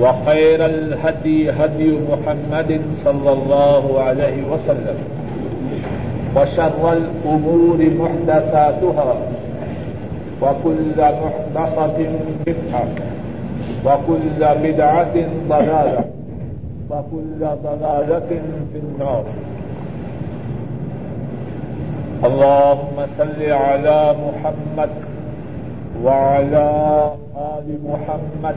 وخير الهدي هدي محمد صلى الله عليه وسلم وشر الأمور محدثاتها وكل محدثة بدعة وكل بدعة ضلالة وكل ضلالة في النار اللهم صل على محمد وعلى آل محمد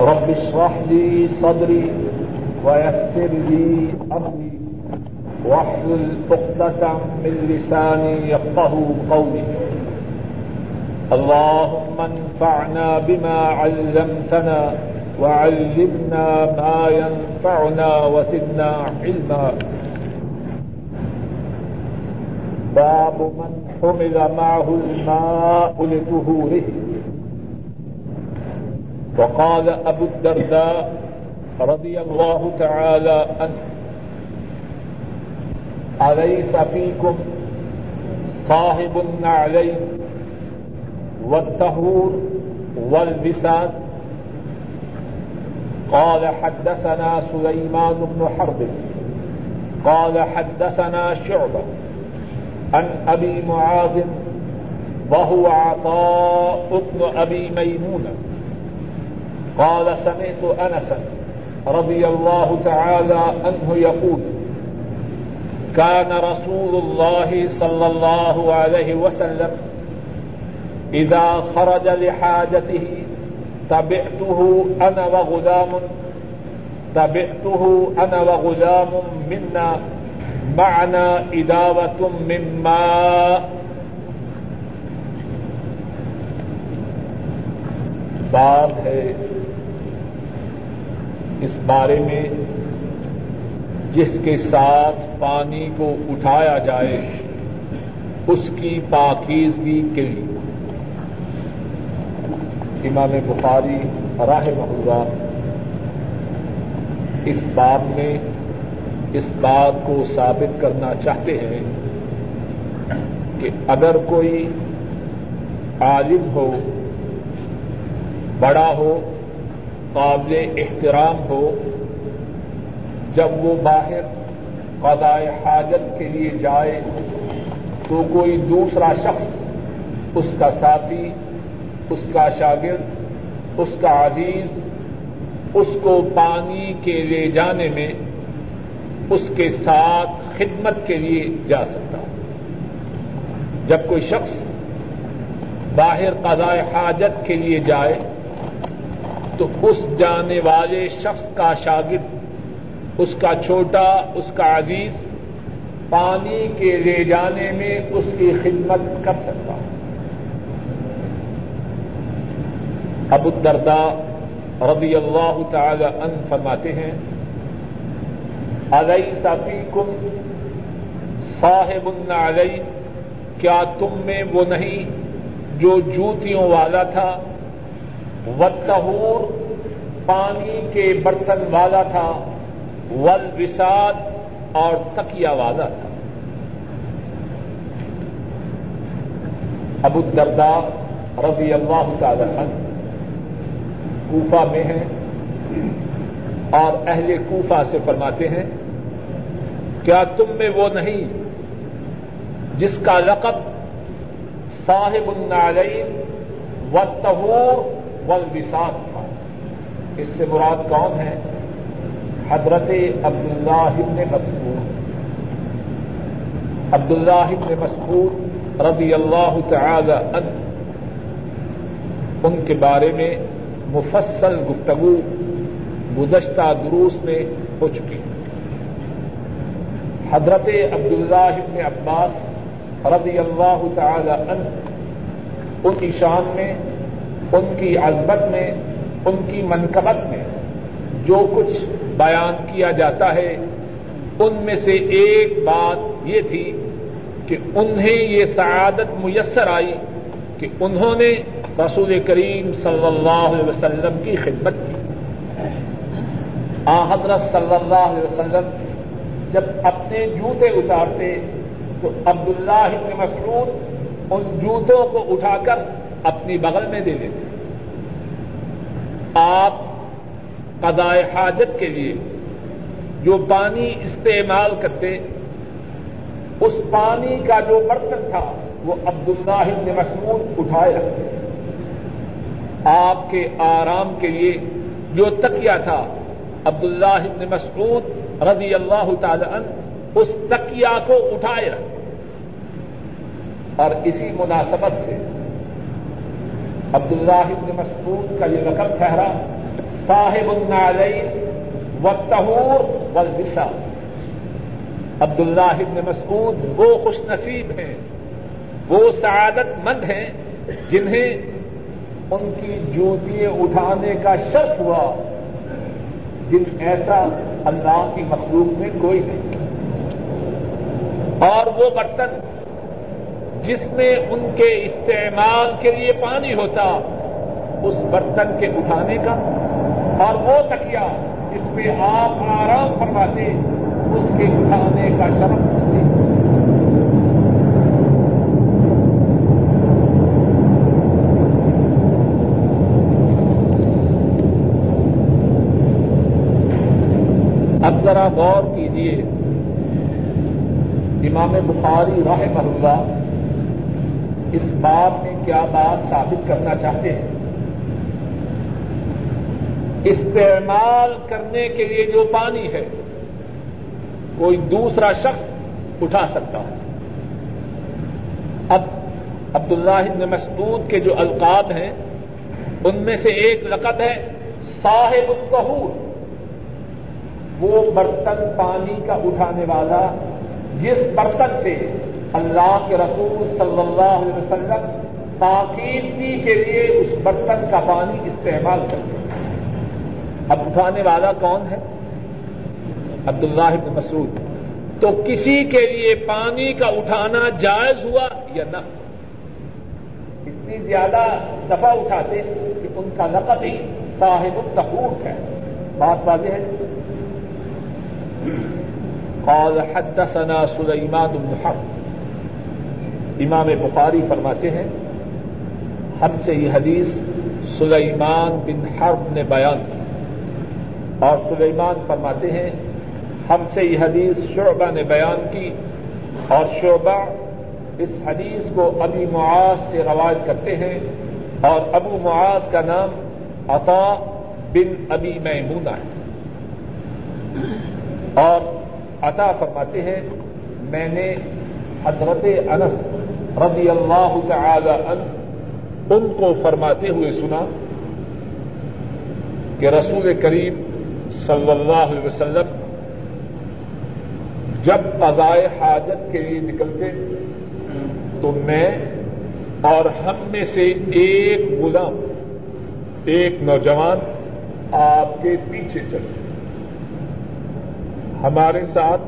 رب اشرح لي صدري ويسر لي أمري واحلل عقدة من لساني يفقه قولي. اللهم انفعنا بما علمتنا وعلمنا ما ينفعنا وزدنا علما. باب من حمل معه الماء لطهوره. وقال أبو الدرداء رضي الله تعالى عنه. أليس فيكم صاحب النعلين والطهور والبساد؟ قال حدثنا سليمان بن حرب. قال حدثنا شعبة عن أبي معاذ وهو عطاء بن أبي ميمونة. قال سمعت أنسا رضي الله تعالى عنه يقول، كان رسول الله صلى الله عليه وسلم إذا خرج لحاجته، تبعته أنا وغلام، تبعته أنا وغلام منا، معنا إداوة من ماء. بات ہے اس بارے میں جس کے ساتھ پانی کو اٹھایا جائے، اس کی پاکیزگی کے لیے۔ امام بخاری راہ محلہ اس بات میں اس بات کو ثابت کرنا چاہتے ہیں کہ اگر کوئی عالم ہو، بڑا ہو قابل احترام ہو، جب وہ باہر قضاء حاجت کے لیے جائے تو کوئی دوسرا شخص اس کا ساتھی، اس کا شاگرد، اس کا عزیز، اس کو پانی کے لے جانے میں اس کے ساتھ خدمت کے لیے جا سکتا ہے۔ جب کوئی شخص باہر قضاء حاجت کے لیے جائے تو اس جانے والے شخص کا شاگرد، اس کا چھوٹا، اس کا عزیز، پانی کے لے جانے میں اس کی خدمت کر سکتا ہے ابو الدرداء رضی اللہ تعالی عنہ فرماتے ہیں علیہ صفی کم صاحب النعلین، کیا تم میں وہ نہیں جو جوتیوں والا تھا؟ وطہور پانی کے برتن والا تھا ولوساد اور تکیا والا تھا۔ ابو الدرداء رضی اللہ تعالی عنہ کوفہ میں ہیں اور اہل کوفہ سے فرماتے ہیں، کیا تم میں وہ نہیں جس کا لقب صاحب النعلین و تہور والوساد تھا۔ اس سے مراد کون ہے؟ حضرت عبداللہ ابن مسعود۔ عبداللہ ابن مسعود رضی اللہ تعالی عنہ، ان کے بارے میں مفصل گفتگو گزشتہ دروس میں ہو چکی۔ حضرت عبداللہ ابن عباس رضی اللہ تعالی عنہ، ان کی شان میں ان کی عزمت میں، ان کی منقبت میں جو کچھ بیان کیا جاتا ہے، ان میں سے ایک بات یہ تھی کہ انہیں یہ سعادت میسر آئی کہ انہوں نے رسول کریم صلی اللہ علیہ وسلم کی خدمت کی۔ آ حضرت صلی اللہ علیہ وسلم جب اپنے جوتے اتارتے تو عبداللہ ابن مسعود ان جوتوں کو اٹھا کر اپنی بغل میں دے دیتے آپ قضاء حاجت کے لیے جو پانی استعمال کرتے، اس پانی کا جو برتن تھا، وہ عبداللہ ابن مسعود اٹھائے رکھتے۔ آپ کے آرام کے لیے جو تکیا تھا، عبداللہ ابن مسعود رضی اللہ تعالی عنہ، اس تکیا کو اٹھائے رکھے اور اسی مناسبت سے عبداللہ ابن مسعود کا یہ رقم ٹھہرا صاحب النعلین و تہور والبسا عبداللہ ابن مسعود وہ خوش نصیب ہیں، وہ سعادت مند ہیں جنہیں ان کی جوتیاں اٹھانے کا شرط ہوا، جن ایسا اللہ کی مخلوق میں کوئی نہیں۔ اور وہ برتن جس میں ان کے استعمال کے لیے پانی ہوتا، اس برتن کے اٹھانے کا، اور وہ تکیا جس میں آپ آرام فرماتے، اس کے اٹھانے کا شرف نصیب۔ اب ذرا غور کیجیے امام بخاری راہ محلہ اس بات میں کیا بات ثابت کرنا چاہتے ہیں؟ استعمال کرنے کے لیے جو پانی ہے، کوئی دوسرا شخص اٹھا سکتا ہے۔ اب عبداللہ ابن مسعود کے جو القاب ہیں، ان میں سے ایک لقب ہے، صاحب الطہور۔ وہ برتن پانی کا اٹھانے والا، جس برتن سے اللہ کے رسول صلی اللہ علیہ وسلم تاکیدگی کے لیے اس برتن کا پانی استعمال کرتے ہیں۔ اب اٹھانے والا کون ہے؟ عبداللہ بن مسعود۔ تو کسی کے لیے پانی کا اٹھانا جائز ہوا یا نہ؟ اتنی زیادہ دفعہ اٹھاتے کہ ان کا لقب ہی صاحب التقور ہے۔ بات واضح ہے؟ قال حدثنا سلیمان بن حرب۔ امام بخاری فرماتے ہیں، ہم سے یہ حدیث سلیمان بن حرب نے بیان کی۔ اور سلیمان فرماتے ہیں، ہم سے یہ حدیث شعبہ نے بیان کی۔ اور شعبہ اس حدیث کو ابی معاذ سے روایت کرتے ہیں۔ اور ابو معاذ کا نام عطا بن ابی میمونہ ہے۔ اور عطا فرماتے ہیں، میں نے حضرت انس رضی اللہ تعالی عنہ، ان کو فرماتے ہوئے سنا کہ رسول کریم صلی اللہ علیہ وسلم جب قضائے حاجت کے لیے نکلتے، تو میں اور ہم میں سے ایک غلام، ایک نوجوان آپ کے پیچھے چلتے ہمارے ساتھ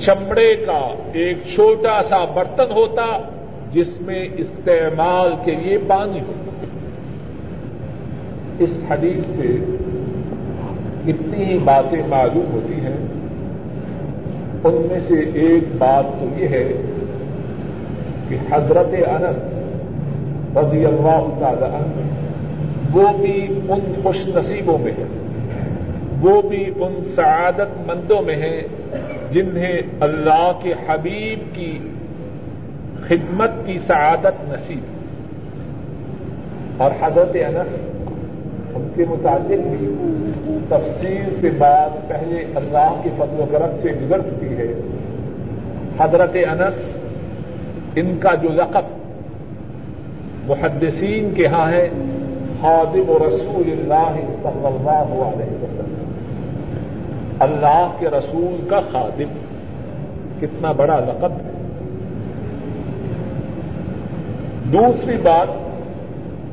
چمڑے کا ایک چھوٹا سا برتن ہوتا جس میں استعمال کے لیے پانی ہوتا۔ اس حدیث سے اتنی ہی باتیں معلوم ہوتی ہیں۔ ان میں سے ایک بات تو یہ ہے کہ حضرت انس رضی اللہ تعالی عنہ وہ بھی ان خوش نصیبوں میں ہے وہ بھی ان سعادت مندوں میں ہیں۔ جنہیں اللہ کے حبیب کی خدمت کی سعادت نصیب اور حضرت انس ان کے متعلق بھی تفصیل سے بات پہلے اللہ کے فضل و کرم سے گزر چکی ہے۔ حضرت انس ان کا جو لقب محدثین کے ہاں ہے، خادم رسول اللہ صلی اللہ علیہ وسلم۔ اللہ کے رسول کا خادم۔ کتنا بڑا لقب ہے۔ دوسری بات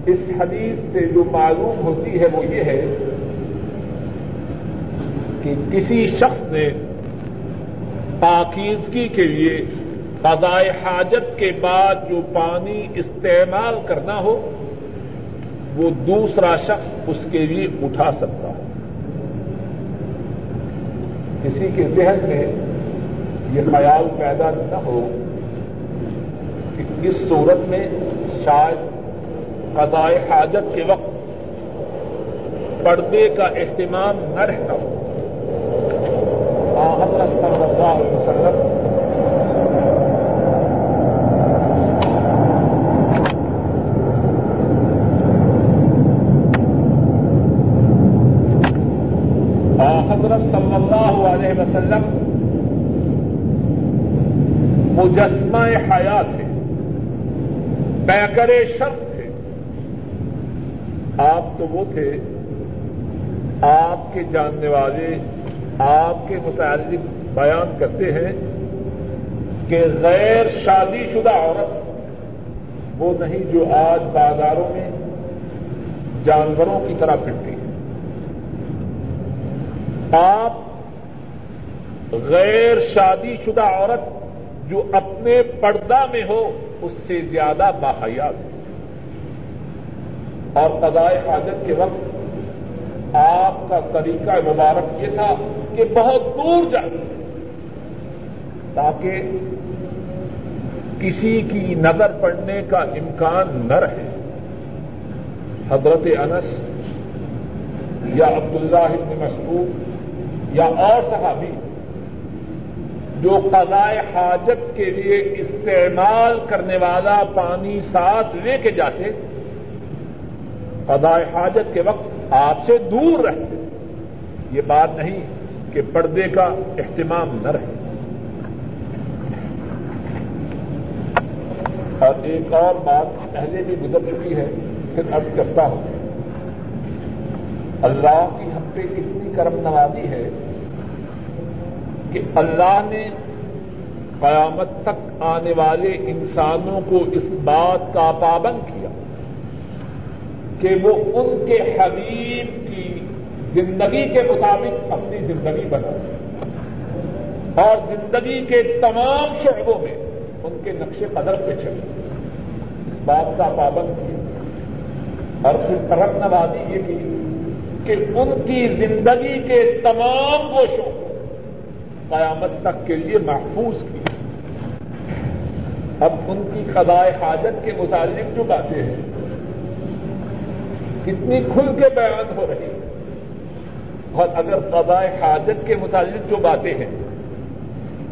اس حدیث سے جو معلوم ہوتی ہے وہ یہ ہے کہ کسی شخص نے پاکیزگی کے لیے قضائے حاجت کے بعد جو پانی استعمال کرنا ہو، وہ دوسرا شخص اس کے لیے اٹھا سکتا ہے کسی کے ذہن میں یہ خیال پیدا نہ ہو کہ اس صورت میں شاید قضائے حاجت کے وقت پردے کا اہتمام نہ رہتا ہو حضرت صلی اللہ علیہ وسلم وسلم مجسمہ حیات تھے پیکر شرط تھے آپ تو وہ تھے آپ کے جاننے والے آپ کے متعلق بیان کرتے ہیں کہ غیر شادی شدہ عورت وہ نہیں جو آج بازاروں میں جانوروں کی طرح پھرتی ہے۔ آپ غیر شادی شدہ عورت جو اپنے پردہ میں ہو، اس سے زیادہ باحیات اور قضائے حاجت کے وقت آپ کا طریقہ مبارک یہ تھا کہ بہت دور جائے تاکہ کسی کی نظر پڑنے کا امکان نہ رہے۔ حضرت انس یا عبداللہ بن مسعود یا اور صحابی جو قضائے حاجت کے لیے استعمال کرنے والا پانی ساتھ لے کے جاتے قضائے حاجت کے وقت آپ سے دور رہتے یہ بات نہیں کہ پردے کا اہتمام نہ رہے۔ اور ایک اور بات پہلے بھی گزر چکی ہے، پھر اب کرتا ہوں۔ اللہ کی ہم پہ اتنی کرم نوازی ہے کہ اللہ نے قیامت تک آنے والے انسانوں کو اس بات کا پابند کیا۔ کہ وہ ان کے حبیب کی زندگی کے مطابق اپنی زندگی بنا اور زندگی کے تمام شعبوں میں ان کے نقش قدر پہ چلے۔ اس بات کا پابند کیا اور پھر ترک نوازی یہ کی کہ ان کی زندگی کے تمام گوشوں قیامت تک کے لیے محفوظ کی اب ان کی قضائے حاجت کے متعلق جو باتیں ہیں کتنی کھل کے بیان ہو رہی اور اگر قضائے حاجت کے متعلق جو باتیں ہیں،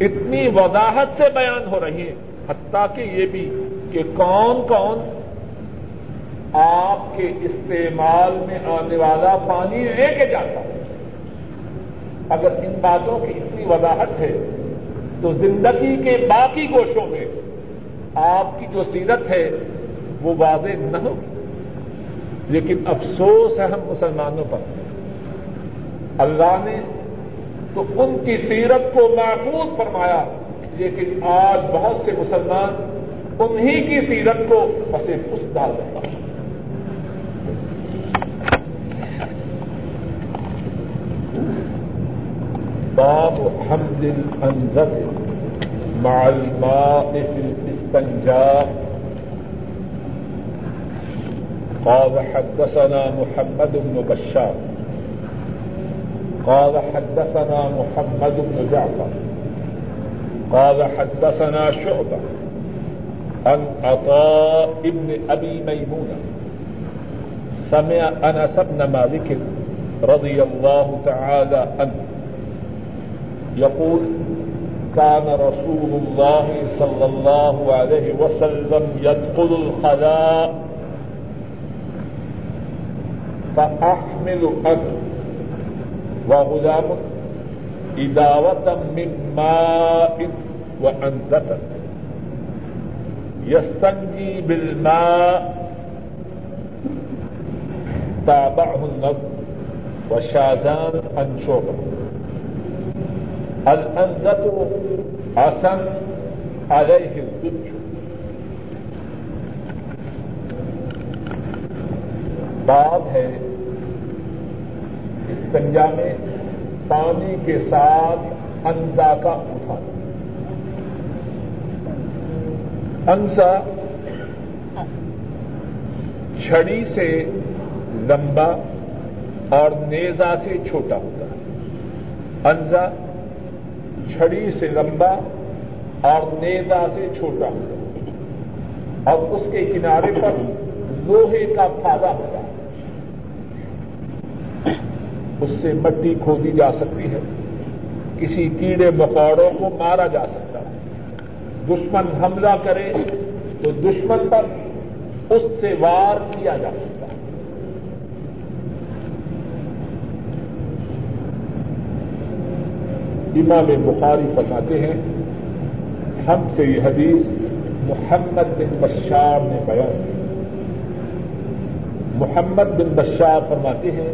اتنی وضاحت سے بیان ہو رہی ہیں، حتیٰ کہ یہ بھی کہ کون کون آپ کے استعمال میں آنے والا پانی لے کے جاتا ہے۔ اگر ان باتوں کی اتنی وضاحت ہے، تو زندگی کے باقی گوشوں میں آپ کی جو سیرت ہے، وہ واضح نہ ہوگی۔ لیکن افسوس ہے ہم مسلمانوں پر۔ اللہ نے تو ان کی سیرت کو محفوظ فرمایا، لیکن آج بہت سے مسلمان انہی کی سیرت کو پسے پس ڈال رہے ہیں۔ باب حمد الانزل مع الماء في الاستنجاء۔ قال حدثنا محمد بن بشار. قال حدثنا محمد بن جعفر. قال حدثنا شعبة عن عطاء بن أبي ميمونة. سمع أنس بن مالك رضي الله تعالى عنه يقول كان رسول الله صلى الله عليه وسلم يدخل الخلاء فأحمل أنا وغلام، إداوة من ماء وأنزة يستنجي بالماء، تابعه النظر، وشاذان أنشوبه الأنزة أسن عليه الزج باب ہے۔ استنجا میں پانی کے ساتھ انزا کا اٹھانا انزا چھڑی سے لمبا اور نیزا سے چھوٹا ہوتا ہے۔ انزا چھڑی سے لمبا اور نیزا سے چھوٹا ہوتا ہے۔ اور اس کے کنارے پر لوہے کا پھادا ہوتا ہے۔ اس سے مٹی کھودی جا سکتی ہے۔ کسی کیڑے مکوڑوں کو مارا جا سکتا ہے۔ دشمن حملہ کرے تو دشمن پر اس سے وار کیا جا سکتا ہے۔ امام بخاری فرماتے ہیں، ہم سے یہ حدیث محمد بن بشار نے بیان کی۔ محمد بن بشار فرماتے ہیں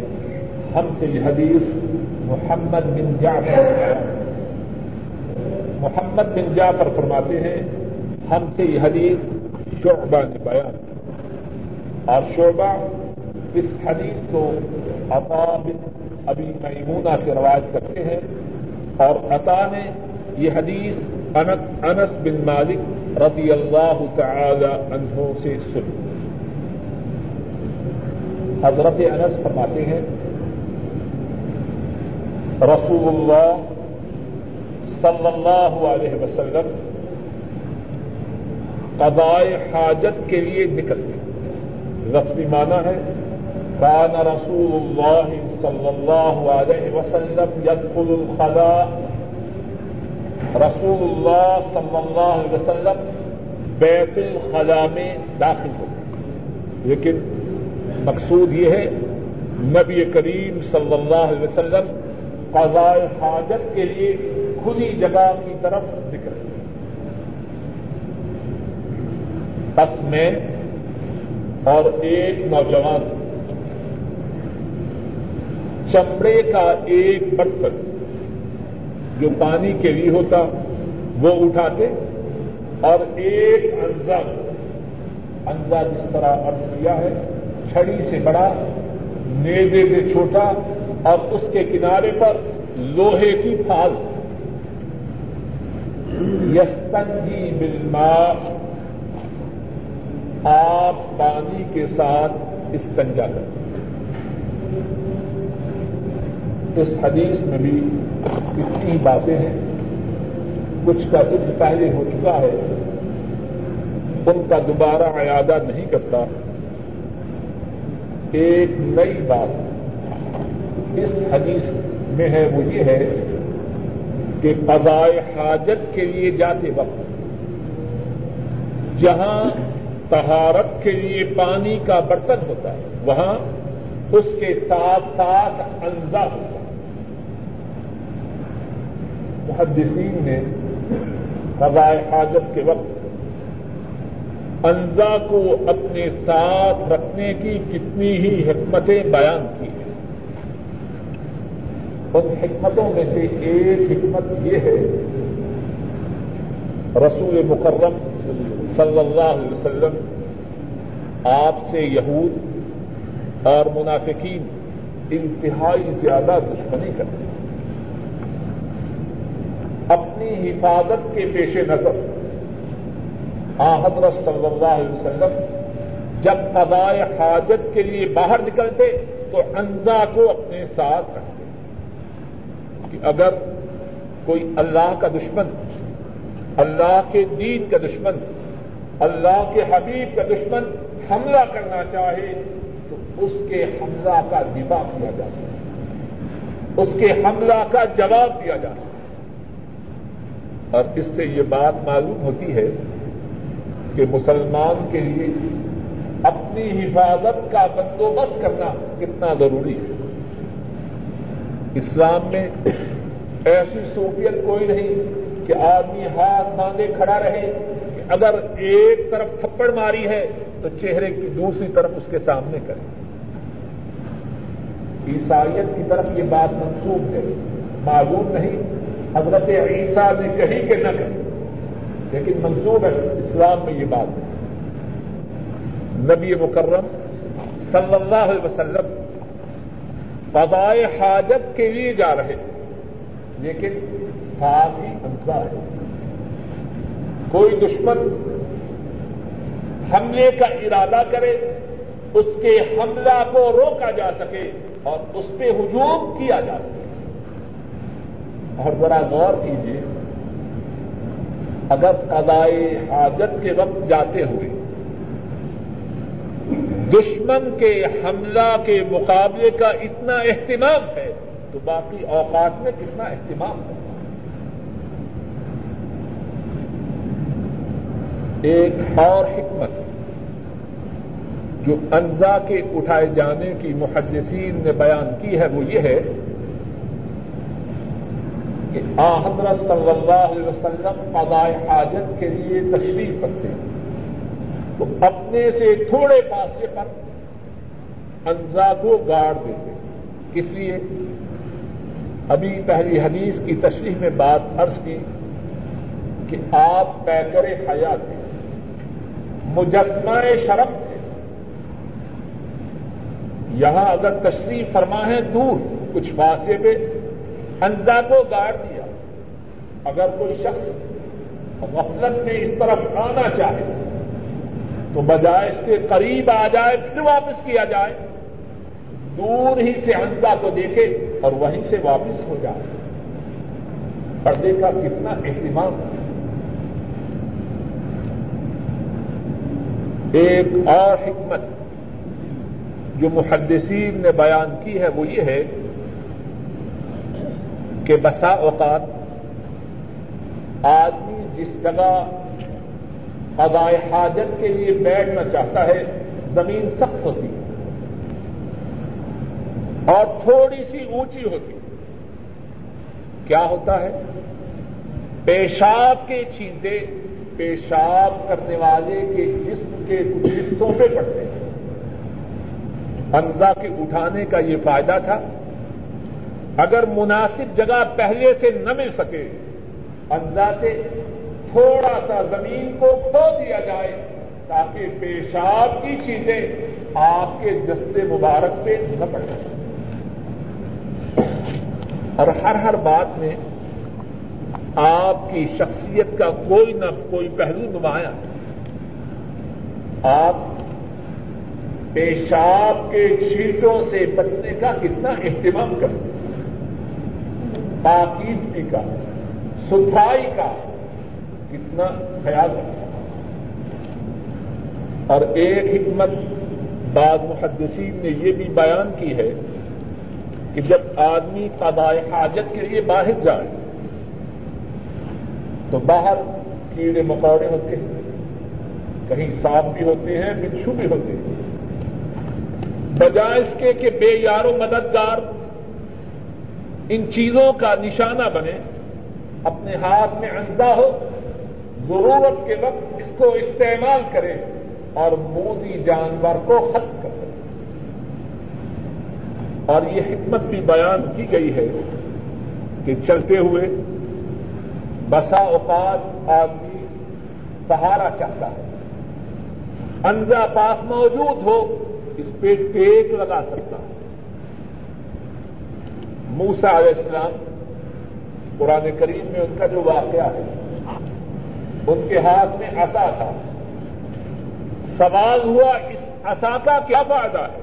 ہم سے یہ حدیث محمد بن جعفر. محمد بن جعفر فرماتے ہیں ہم سے یہ حدیث شعبہ نے بیان اور شعبہ اس حدیث کو عطا بن ابھی میمونہ سے روایت کرتے ہیں۔ اور عطا نے یہ حدیث انس بن مالک رضی اللہ تعالی عنہ سے سنی۔ حضرت انس فرماتے ہیں رسول اللہ صلی اللہ علیہ وسلم قضائے حاجت کے لیے نکلتے لفظی معنی ہے کان رسول اللہ صلی اللہ علیہ وسلم يدخل الخلاء رسول اللہ صلی اللہ علیہ وسلم بیت الخلاء میں داخل ہوتے لیکن مقصود یہ ہے نبی کریم صلی اللہ علیہ وسلم قضاء حاجت کے لیے کھلی جگہ کی طرف نکل بس میں اور ایک نوجوان چمڑے کا ایک برتن جو پانی کے لیے ہوتا، وہ اٹھاتے اور ایک انزا انزا جس طرح ارض کیا ہے، چھڑی سے بڑا، نیزے سے چھوٹا اور اس کے کنارے پر لوہے کی پھال یستنجی بلما آپ پانی کے ساتھ استنجا کرتے اس حدیث میں بھی اتنی باتیں ہیں۔ کچھ کا ذکر پہلے ہو چکا ہے۔ ان کا دوبارہ اعادہ نہیں کرتا۔ ایک نئی بات۔ اس حدیث میں ہے وہ یہ ہے کہ قضائے حاجت کے لیے جاتے وقت جہاں تہارت کے لیے پانی کا برتن ہوتا ہے، وہاں اس کے ساتھ ساتھ انزا ہوتا ہے۔ محدثین نے قضائے حاجت کے وقت انزا کو اپنے ساتھ رکھنے کی کتنی ہی حکمتیں بیان کی۔ ہیں ان حکمتوں میں سے ایک حکمت یہ ہے، رسول مکرم صلی اللہ علیہ وسلم آپ سے یہود اور منافقین انتہائی زیادہ دشمنی کرتے ہیں۔ اپنی حفاظت کے پیش نظر حضرت صلی اللہ علیہ وسلم جب قضاء حاجت کے لیے باہر نکلتے تو انزا کو اپنے ساتھ رکھتے کہ اگر کوئی اللہ کا دشمن، اللہ کے دین کا دشمن، اللہ کے حبیب کا دشمن حملہ کرنا چاہے، تو اس کے حملہ کا دفاع کیا جا سکتا اس کے حملہ کا جواب دیا جا سکتا اور اس سے یہ بات معلوم ہوتی ہے کہ مسلمان کے لیے اپنی حفاظت کا بندوبست کرنا کتنا ضروری ہے۔ اسلام میں ایسی صوفیت کوئی نہیں کہ آدمی ہاتھ باندھے کھڑا رہے کہ اگر ایک طرف تھپڑ ماری ہے تو چہرے کی دوسری طرف اس کے سامنے کرے۔ عیسائیت کی طرف یہ بات منسوخ ہے۔ معلوم نہیں، حضرت عیسیٰ نے کہیں کہ نہ کہیں لیکن منسوخ ہے، اسلام میں یہ بات ہے۔ نبی مکرم صلی اللہ علیہ وسلم قضائے حاجت کے لیے جا رہے لیکن ساتھ ہی انتظار ہے۔ کوئی دشمن حملے کا ارادہ کرے، اس کے حملہ کو روکا جا سکے اور اس پہ ہجوم کیا جا سکے۔ اور ذرا غور کیجیے اگر قضائے حاجت کے وقت جاتے ہوئے دشمن کے حملہ کے مقابلے کا اتنا اہتمام ہے تو باقی اوقات میں کتنا اہتمام ہے؟ ایک اور حکمت جو انزا کے اٹھائے جانے کی محدثین نے بیان کی ہے وہ یہ ہے کہ آ حضرت صلی اللہ علیہ وسلم قضاء حاجت کے لیے تشریف کرتے ہیں۔ تو اپنے سے تھوڑے پاسے پر انزا کو گاڑ دیتے۔ کس لیے؟ ابھی پہلی حدیث کی تشریح میں بات عرض کی کہ آپ پیکر حیات ہیں مجسمہ شرم تھے یہاں اگر تشریح فرما ہے دور کچھ فاصلے پہ انزا کو گاڑ دیا، اگر کوئی شخص غفلت میں اس طرف آنا چاہے تو بجائے اس کے قریب آ جائے، پھر واپس کیا جائے؟ دور ہی سے ہنسا کو دیکھے اور وہیں سے واپس ہو جائے۔ پردے کا کتنا اہتمام۔ ایک اور حکمت جو محدثین نے بیان کی ہے وہ یہ ہے کہ بسا اوقات آدمی جس جگہ قضاء حاجت کے لیے بیٹھنا چاہتا ہے، زمین سخت ہوتی ہے۔ اور تھوڑی سی اونچی ہوتی ہے۔ کیا ہوتا ہے؟ پیشاب کے چیزیں پیشاب کرنے والے کے جسم کے کچھ حصوں پہ پڑتے ہیں۔ انزا کے اٹھانے کا یہ فائدہ تھا۔ اگر مناسب جگہ پہلے سے نہ مل سکے انزا سے تھوڑا سا زمین کو کھو دیا جائے تاکہ پیشاب کی چیزیں آپ کے دستے مبارک پہ نہ پڑ اور ہر ہر بات میں آپ کی شخصیت کا کوئی نہ کوئی پہلو نمایاں۔ آپ پیشاب کے چھیٹوں سے بچنے کا کتنا اہتمام کرتے پاکیزگی کا، ستھرائی کا کتنا خیال رکھا اور ایک حکمت بعض محدثین نے یہ بھی بیان کی ہے کہ جب آدمی قضاء حاجت کے لیے باہر جائے، تو باہر کیڑے مکوڑے ہوتے ہیں، کہیں سانپ بھی ہوتے ہیں، بچھو بھی ہوتے ہیں۔ بجائے اس کے کہ بے یار و مددگار ان چیزوں کا نشانہ بنے، اپنے ہاتھ میں اندھا ہو ضرورت کے وقت اس کو استعمال کرے اور مودی جانور کو ختم کر دے اور یہ حکمت بھی بیان کی گئی ہے کہ چلتے ہوئے بسا اوقات آدمی سہارا چاہتا ہے۔ انزا پاس موجود ہو، اس پہ ٹیک لگا سکتا ہے۔ موسا علیہ السلام قرآن کریم میں ان کا جو واقعہ ہے ان کے ہاتھ میں آتا تھا۔ سوال ہوا اس اصا کا کیا فائدہ ہے؟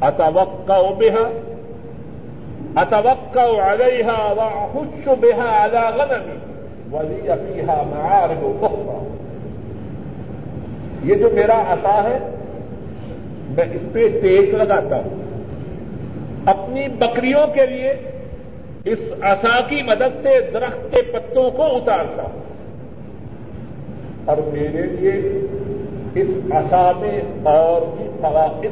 اتوقع بها؟ اتوقع عليها واحش بها على غنمي، ولي فيها معارض اخرى یہ جو میرا عصا ہے، میں اس پہ تیز لگاتا ہوں۔ اپنی بکریوں کے لیے اس عصا کی مدد سے درخت کے پتوں کو اتارتا ہوں۔ اور میرے لیے اس عصا میں اور بھی فوائد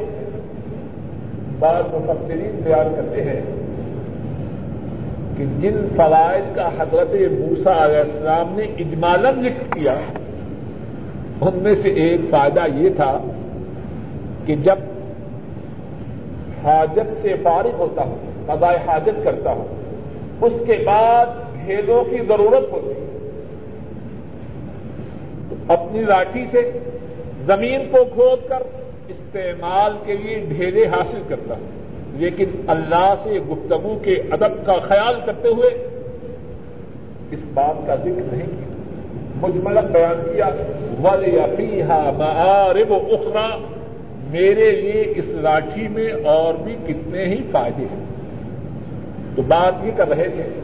بعض مفسرین بیان کرتے ہیں کہ جن فوائد کا حضرت موسا علیہ السلام نے اجمالن ذکر کیا، ان میں سے ایک فائدہ یہ تھا کہ جب حاجت سے فارغ ہوتا ہوں، قضاء حاجت کرتا ہوں اس کے بعد بھیدوں کی ضرورت ہوتی ہے۔ اپنی لاٹھی سے زمین کو کھود کر استعمال کے لیے ڈھیرے حاصل کرتا ہوں۔ لیکن اللہ سے گفتگو کے ادب کا خیال کرتے ہوئے اس بات کا ذکر نہیں کیا۔ مجمل بیان کیا ول یقیحا معارب اخرا میرے لیے اس لاٹھی میں اور بھی کتنے ہی فائدے ہیں۔ تو بات یہ کر رہے تھے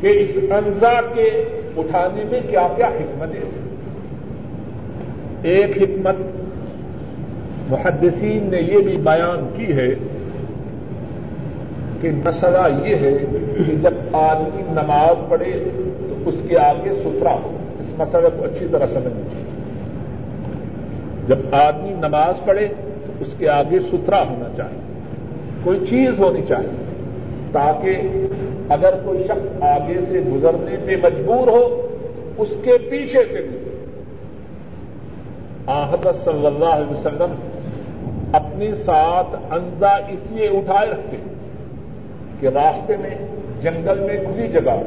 کہ اس انزا کے اٹھانے میں کیا کیا حکمتیں ایک حکمت محدثین نے یہ بھی بیان کی ہے کہ مسئلہ یہ ہے کہ جب آدمی نماز پڑھے تو اس کے آگے ستھرا ہو۔ اس مسئلے کو اچھی طرح سمجھنا۔ جب آدمی نماز پڑھے تو اس کے آگے ستھرا ہونا چاہیے۔ کوئی چیز ہونی چاہیے۔ تاکہ اگر کوئی شخص آگے سے گزرنے پہ مجبور ہو، اس کے پیچھے سے گزرے۔ آحدت صلی اللہ علیہ وسلم اپنے ساتھ اندھا اس لیے اٹھائے رکھتے کہ راستے میں، جنگل میں کھلی جگہ،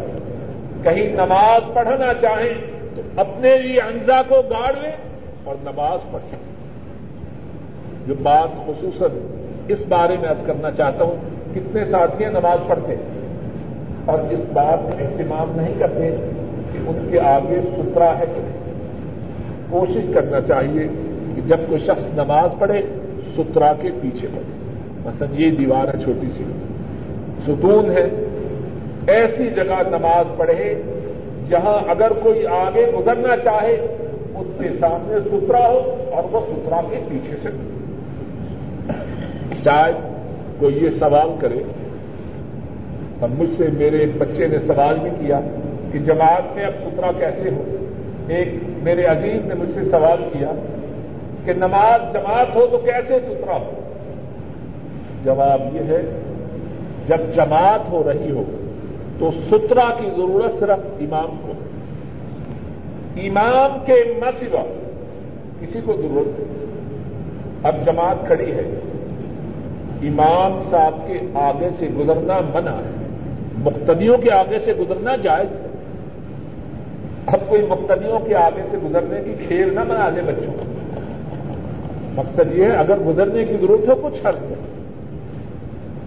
کہیں نماز پڑھنا چاہیں تو اپنے لیے انزا کو گاڑ لیں اور نماز پڑھ سکیں۔ جو بات خصوصاً اس بارے میں اب کرنا چاہتا ہوں کتنے ساتھی نماز پڑھتے اور اس بات میں اہتمام نہیں کرتے کہ ان کے آگے ستھرا ہے کہ نہیں۔ کوشش کرنا چاہیے کہ جب کوئی شخص نماز پڑھے ستھرا کے پیچھے پڑے مثلا یہ دیوار ہے چھوٹی سی۔ ستون ہے۔ ایسی جگہ نماز پڑھے جہاں اگر کوئی آگے گزرنا چاہے، اس کے سامنے ستھرا ہو اور وہ ستھرا کے پیچھے سے۔ شاید کوئی یہ سوال کرے اور مجھ سے میرے ایک بچے نے سوال بھی کیا کہ جماعت میں اب ستھرا کیسے ہو؟ ایک میرے عزیز نے مجھ سے سوال کیا کہ نماز جماعت ہو تو کیسے ستھرا ہو؟ جواب یہ ہے، جب جماعت ہو رہی ہو تو ستھرا کی ضرورت صرف امام کو۔ امام کے مسئلہ کسی کو ضرورت ہے اب جماعت کھڑی ہے۔ امام صاحب کے آگے سے گزرنا منع ہے۔ مقتدیوں کے آگے سے گزرنا جائز ہے۔ اب کوئی مقتدیوں کے آگے سے گزرنے کی کھیل نہ بنا دے بچوں کو۔ مقصد یہ ہے، اگر گزرنے کی ضرورت ہو، کچھ حرف ہے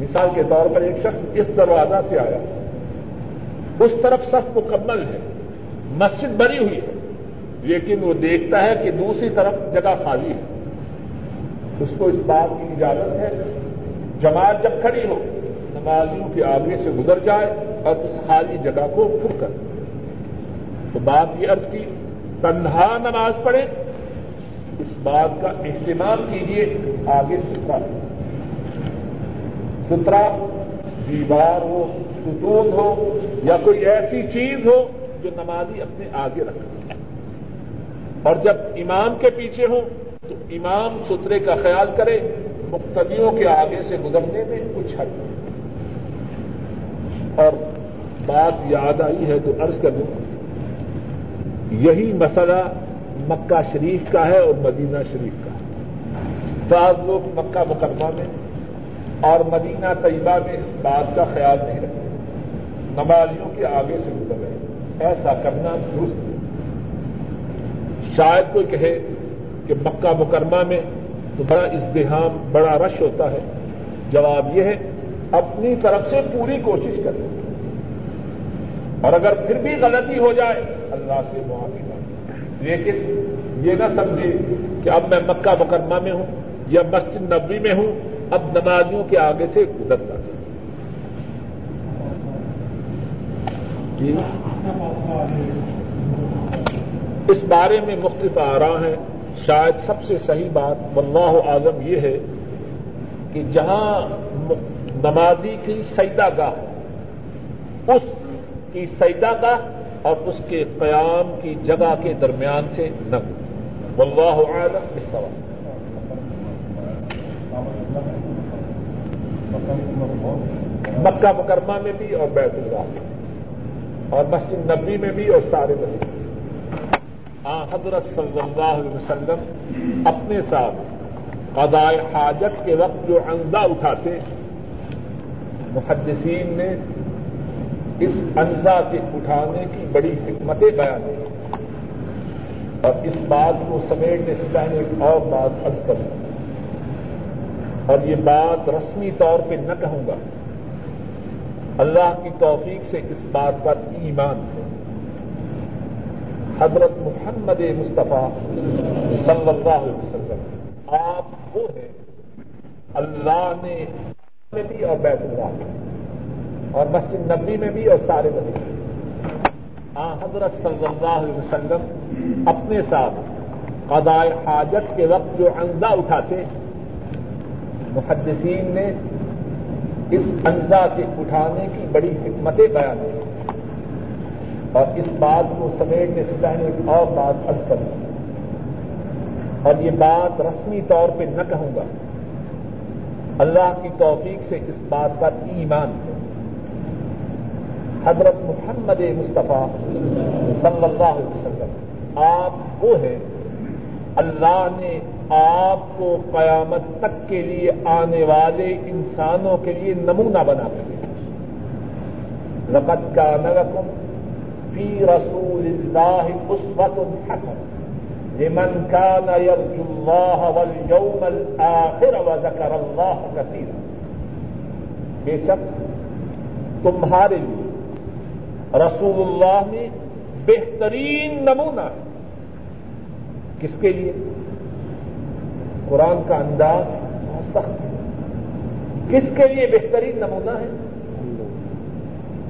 مثال کے طور پر ایک شخص اس دروازہ سے آیا۔ اس طرف سخت مکمل ہے۔ مسجد بنی ہوئی ہے۔ لیکن وہ دیکھتا ہے کہ دوسری طرف جگہ خالی ہے۔ اس کو اس بات کی اجازت ہے جماعت جب کھڑی ہو، نمازیوں کے آگے سے گزر جائے اور اس خالی جگہ کو پھر کر۔ تو بات یہ عرض کی، تنہا نماز پڑھے اس بات کا اہتمام کیجیے آگے ستھرا ستھرا دیوار ہو، ستون ہو، یا کوئی ایسی چیز ہو جو نمازی اپنے آگے رکھے۔ اور جب امام کے پیچھے ہو تو امام سترے کا خیال کرے مقتدیوں کے آگے سے گزرنے میں کچھ حد اور بات یاد آئی ہے تو عرض کر دوں، یہی مسئلہ مکہ شریف کا ہے اور مدینہ شریف کا۔ بعض لوگ مکہ مقدمہ میں اور مدینہ طیبہ میں اس بات کا خیال نہیں رکھتے۔ نمازیوں کے آگے سے گزر رہے ایسا کرنا درست شاید کوئی کہے کہ مکہ مکرمہ میں تو بڑا ازدحام، بڑا رش ہوتا ہے۔ جواب یہ ہے، اپنی طرف سے پوری کوشش کریں۔ اور اگر پھر بھی غلطی ہو جائے، اللہ سے معافی مانگے لیکن یہ نہ سمجھے کہ اب میں مکہ مکرمہ میں ہوں یا مسجد نبوی میں ہوں، اب نمازیوں کے آگے سے گزرتا جی؟ اس بارے میں مختلف آ رہا ہے شاید سب سے صحیح بات واللہ اعظم یہ ہے کہ جہاں نمازی کی سیدا گاہ اس کی سیدا گاہ اور اس کے قیام کی جگہ کے درمیان سے نہ واللہ اعظم اس سوال مکہ مکرمہ میں بھی اور بیت اللہ اور مسجد نبی میں بھی اور سارے نبی حضرت صلی اللہ علیہ وسلم اپنے ساتھ قضاء حاجت کے وقت جو انزا اٹھاتے محدثین نے اس انزا کے اٹھانے کی بڑی حکمتیں بیان کی۔ اور اس بات کو سمیٹنے سے پہلے ایک اور بات حد کروں۔ اور یہ بات رسمی طور پہ نہ کہوں گا۔ اللہ کی توفیق سے اس بات پر ایمان ہے حضرت محمد مصطفیٰ صلی اللہ علیہ وسلم۔ آپ وہ ہیں اللہ نے میں بھی اور بیت اللہ میں اور مسجد نبی میں بھی اور سارے نبی میں حضرت صلی اللہ علیہ وسلم اپنے ساتھ قضاء حاجت کے وقت جو انزا اٹھاتے، محدثین نے اس انزا کے اٹھانے کی بڑی حکمتیں بیان کی۔ اور اس بات کو سمیٹنے سے پہلے ایک اور بات ارد کروں۔ اور یہ بات رسمی طور پہ نہ کہوں گا۔ اللہ کی توفیق سے اس بات پر ایمان ہے۔ حضرت محمد مصطفیٰ صلی اللہ علیہ وسلم، آپ وہ ہیں۔ اللہ نے آپ کو قیامت تک کے لیے آنے والے انسانوں کے لیے نمونہ بنا کر رقط کا نرکم فی رسول اللہ اسوت الحسن لمن كان يرجو الله واليوم الآخر وذكر الله كثيرا بے شک تمہارے لیے رسول اللہ میں بہترین نمونہ ہے۔ کس کے لیے؟ قرآن کا انداز بہت سخت ہے۔ کس کے لیے بہترین نمونہ ہے؟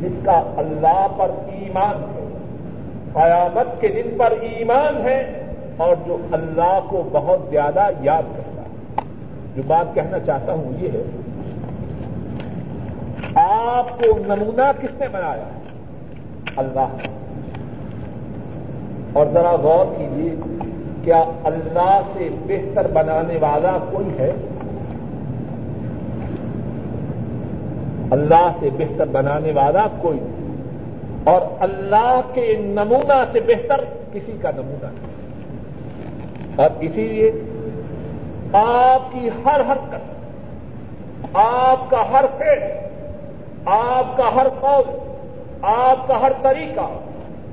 جس کا اللہ پر ایمان ہے۔ قیامت کے دن پر ایمان ہے اور جو اللہ کو بہت زیادہ یاد کرتا ہے۔ جو بات کہنا چاہتا ہوں یہ ہے، آپ کو نمونہ کس نے بنایا؟ اللہ۔ اور ذرا غور کیجیے کیا اللہ سے بہتر بنانے والا کوئی ہے؟ اللہ سے بہتر بنانے والا کوئی۔ نہیں اور اللہ کے نمونہ سے بہتر کسی کا نمونہ نہیں۔ اور اسی لیے آپ کی ہر حرکت، آپ کا ہر پیڑ آپ کا ہر قول، آپ کا ہر طریقہ،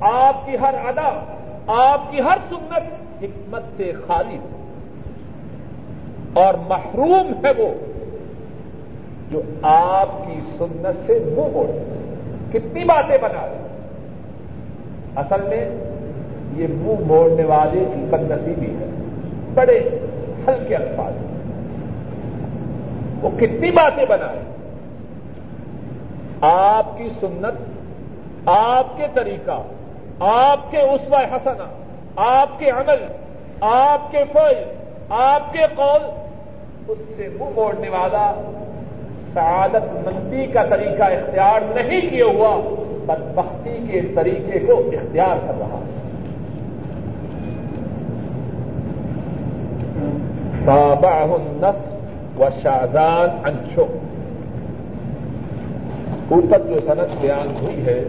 آپ کی ہر ادا، آپ کی ہر سنت حکمت سے خالی اور محروم ہے وہ جو آپ کی سنت سے منہ موڑے۔ کتنی باتیں بنا رہے اصل میں یہ منہ موڑنے والے کی بد نصیبی ہے۔ بڑے ہلکے الفاظ۔ وہ کتنی باتیں بنا رہے آپ کی سنت، آپ کے طریقہ، آپ کے اسوہ حسنا آپ کے عمل، آپ کے فل آپ کے قول، اس سے منہ موڑنے والا سعادت مندی کا طریقہ اختیار نہیں کیا ہوا، بدبختی کے طریقے کو اختیار کر رہا ہے۔ بابا نس و شاہدان انشو اوپر جو صنعت بیان ہوئی ہے،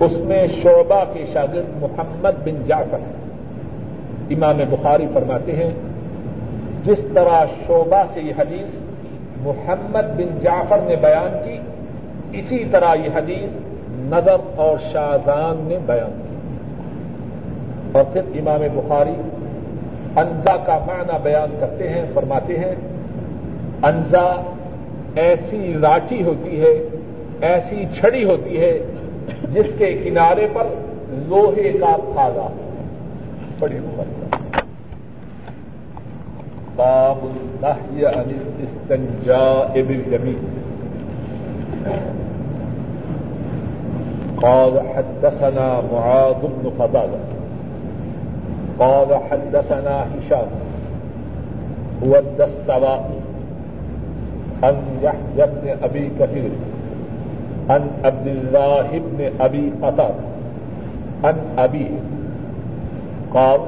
اس میں شعبہ کے شاگرد محمد بن جعفر امام بخاری فرماتے ہیں، جس طرح شعبہ سے یہ حدیث محمد بن جعفر نے بیان کی، اسی طرح یہ حدیث نظر اور شاہزان نے بیان کی۔ اور پھر امام بخاری انزا کا معنی بیان کرتے ہیں، فرماتے ہیں، انزا ایسی لاٹھی ہوتی ہے، ایسی چھڑی ہوتی ہے جس کے کنارے پر لوہے کا پھاگا بڑی مبارک باب النهي عن الاستنجاء باليمين. قال حدثنا معاذ بن فضالة قال حدثنا هشام. هو الدستوائي. عن يحيى بن أبي كثير. عن عبد الله بن أبي قتادة. عن أبيه. قال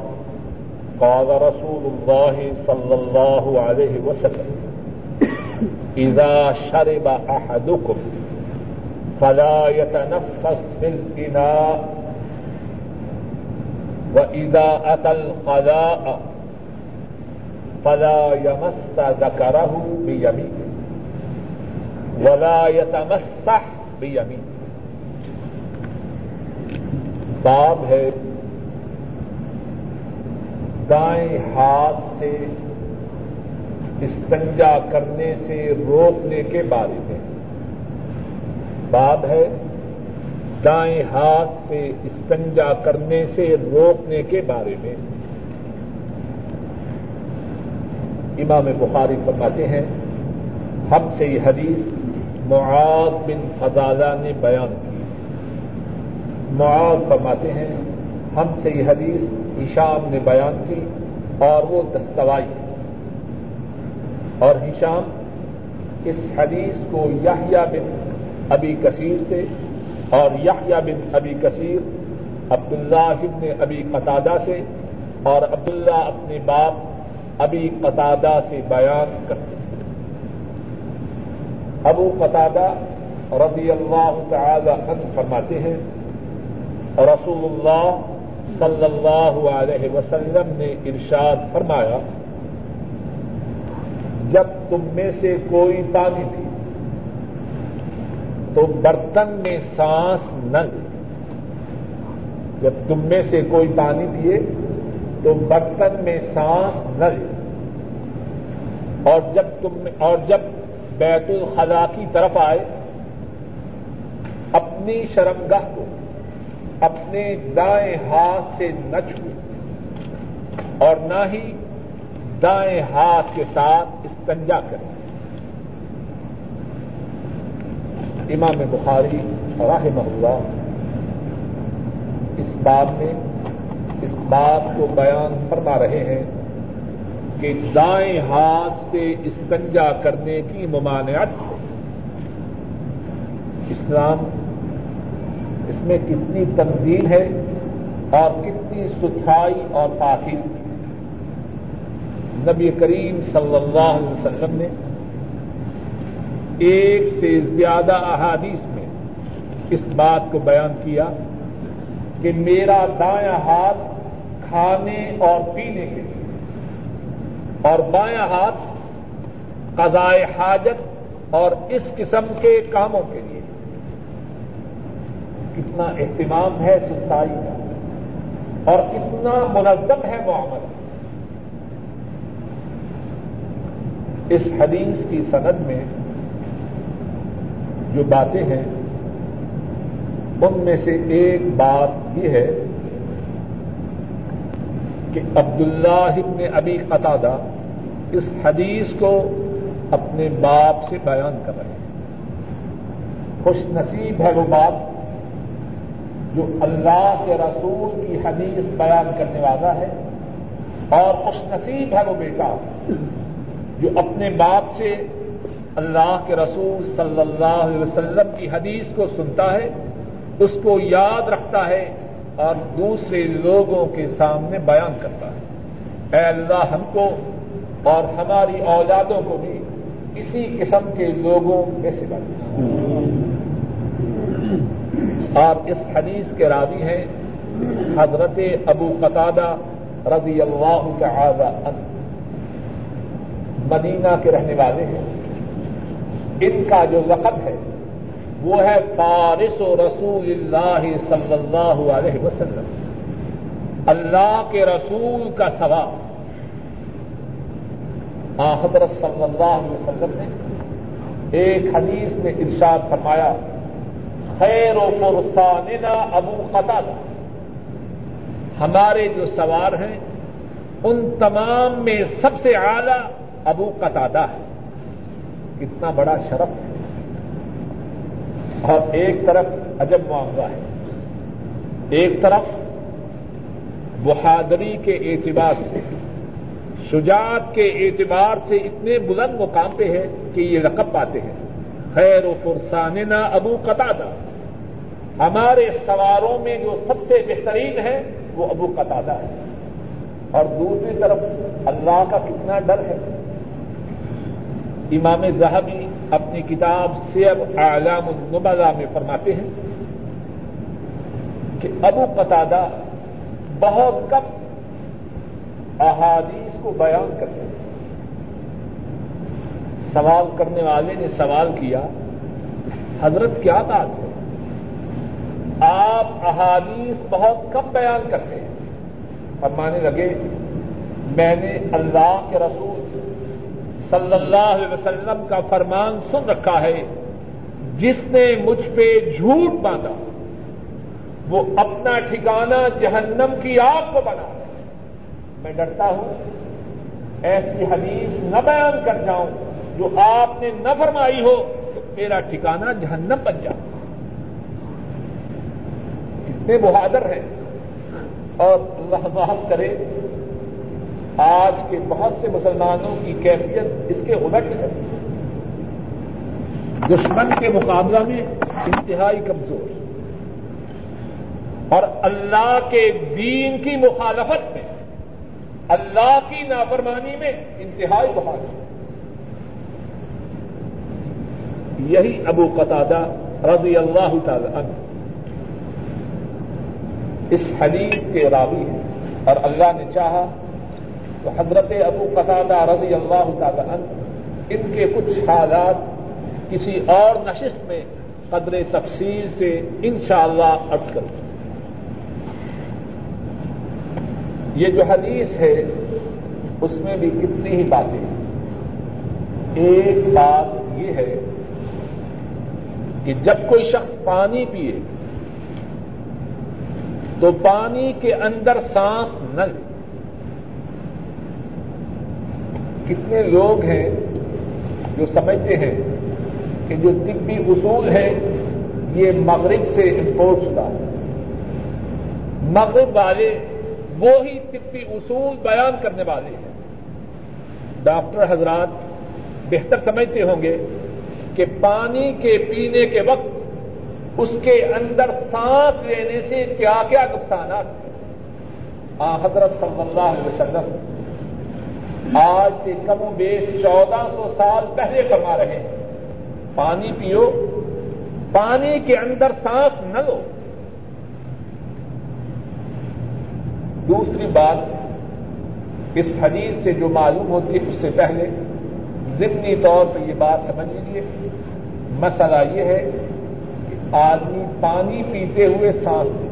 قال رسول الله صلى الله عليه وسلم، إذا شرب أحدكم فلا يتنفس في الإناء، وإذا أتى القلاء فلا يمس ذكره بيمينه، ولا يتمسح بيمينه. باب ہے دائیں ہاتھ سے استنجا کرنے سے روکنے کے بارے میں۔ باب ہے، دائیں ہاتھ سے استنجا کرنے سے روکنے کے بارے میں۔ امام بخاری فرماتے ہیں، ہم سے یہ حدیث معاذ بن فضالہ نے بیان کی۔ معاذ فرماتے ہیں ہم سے یہ حدیث ہشام نے بیان کی اور وہ دستوائی اور ہشام اس حدیث کو یحییٰ بن ابی کثیر سے اور یحییٰ بن ابی کثیر عبداللہ ابن ابی قطادہ سے اور عبداللہ اپنے باپ ابی قطادہ سے بیان کرتے ہیں۔ ابو قطادہ رضی اللہ تعالی عنہ فرماتے ہیں، رسول اللہ صلی اللہ علیہ وسلم نے ارشاد فرمایا، جب تم میں سے کوئی پانی پی تو برتن میں سانس نہ لے۔ جب تم میں سے کوئی پانی پیے تو برتن میں سانس نہ لے۔ اور جب تم اور جب بیت الخلا کی طرف آئے، اپنی شرمگاہ کو اپنے دائیں ہاتھ سے نہ چھوئے اور نہ ہی دائیں ہاتھ کے ساتھ استنجا کریں امام بخاری راہ اللہ اس بات میں اس بات کو بیان فرما رہے ہیں کہ دائیں ہاتھ سے استنجا کرنے کی ممانعت ہے۔ اسلام اس میں کتنی تنظیم ہے اور کتنی ستھرائی اور پاکیزگی نبی کریم صلی اللہ علیہ وسلم نے ایک سے زیادہ احادیث میں اس بات کو بیان کیا کہ میرا دایاں ہاتھ کھانے اور پینے کے لیے اور بایاں ہاتھ قضائے حاجت اور اس قسم کے کاموں کے لیے۔ کتنا اہتمام ہے ستائی کا اور کتنا منظم ہے معاملہ اس حدیث کی سند میں جو باتیں ہیں، ان میں سے ایک بات یہ ہے کہ عبداللہ ابن ابی قطادہ اس حدیث کو اپنے باپ سے بیان کر رہے ہیں۔ خوش نصیب ہے وہ باپ جو اللہ کے رسول کی حدیث بیان کرنے والا ہے اور خوش نصیب ہے وہ بیٹا جو اپنے باپ سے اللہ کے رسول صلی اللہ علیہ وسلم کی حدیث کو سنتا ہے، اس کو یاد رکھتا ہے اور دوسرے لوگوں کے سامنے بیان کرتا ہے۔ اے اللہ، ہم کو اور ہماری اولادوں کو بھی اسی قسم کے لوگوں میں سے بنا اور اس حدیث کے راوی ہیں، حضرت ابو قطادہ رضی اللہ تعالی عنہ۔ مدینہ کے رہنے والے ہیں۔ ان کا جو لقب ہے، وہ ہے فارس و رسول اللہ صلی اللہ علیہ وسلم۔ اللہ کے رسول کا سوال حضرت صلی اللہ علیہ وسلم نے ایک حدیث میں ارشاد فرمایا خیر و فرساننا ابو قطادہ ہمارے جو سوار ہیں، ان تمام میں سب سے اعلی ابو قطادہ ہے کتنا بڑا شرف۔ ہے اور ایک طرف عجب معاملہ ہے۔ ایک طرف بہادری کے اعتبار سے، شجاعت کے اعتبار سے اتنے بلند مقام پہ ہے کہ یہ رقب پاتے ہیں۔ خیر و فرساننا ابو قطع ہمارے سواروں میں جو سب سے بہترین ہے وہ ابو قطع ہے۔ اور دوسری طرف اللہ کا کتنا ڈر ہے۔ امام زہبی اپنی کتاب سیب اعلام النبلا میں فرماتے ہیں کہ ابو قطادہ بہت کم احادیث کو بیان کرتے ہیں۔ سوال کرنے والے نے سوال کیا، حضرت کیا بات ہے؟ آپ احادیث بہت کم بیان کرتے ہیں۔ فرمانے لگے، میں نے اللہ کے رسول صلی اللہ علیہ وسلم کا فرمان سن رکھا ہے۔ جس نے مجھ پہ جھوٹ باندھا، وہ اپنا ٹھکانا جہنم کی آگ کو بنا میں ڈرتا ہوں، ایسی حدیث نہ بیان کر جاؤں جو آپ نے نہ فرمائی ہو تو میرا ٹھکانا جہنم بن جائے۔ کتنے بہادر ہیں۔ اور اللہ محب کرے، آج کے بہت سے مسلمانوں کی کیفیت اس کے الٹ ہے۔ دشمن کے مقابلہ میں انتہائی کمزور۔ اور اللہ کے دین کی مخالفت میں، اللہ کی نافرمانی میں انتہائی بہادر یہی ابو قطادہ رضی اللہ تعالی عنہ۔ اس حدیث کے راوی ہیں۔ اور اللہ نے چاہا تو حضرت ابو قطادہ رضی اللہ تعالی عنہ ان کے کچھ حالات کسی اور نشست میں قدر تفصیل سے انشاءاللہ شاء اللہ کروں۔ یہ جو حدیث ہے، اس میں بھی کتنی ہی باتیں ایک بات یہ ہے کہ جب کوئی شخص پانی پیے تو پانی کے اندر سانس نہ لے۔ کتنے لوگ ہیں جو سمجھتے ہیں کہ جو طبی اصول ہے، یہ مغرب سے امپورٹ شدہ ہے مغرب والے وہی طبی اصول بیان کرنے والے ہیں۔ ڈاکٹر حضرات بہتر سمجھتے ہوں گے کہ پانی کے پینے کے وقت اس کے اندر سانس لینے سے کیا کیا نقصانات ہیں؟ آ، حضرت صلی اللہ علیہ وسلم آج سے کم و بیش چودہ سو سال پہلے فرما رہے ہیں، پانی پیو، پانی کے اندر سانس نہ لو۔ دوسری بات، اس حدیث سے جو معلوم ہوتی ہے اس سے پہلے ضمنی طور پہ یہ بات سمجھ لیجیے مسئلہ یہ ہے آدمی پانی پیتے ہوئے سانس لے۔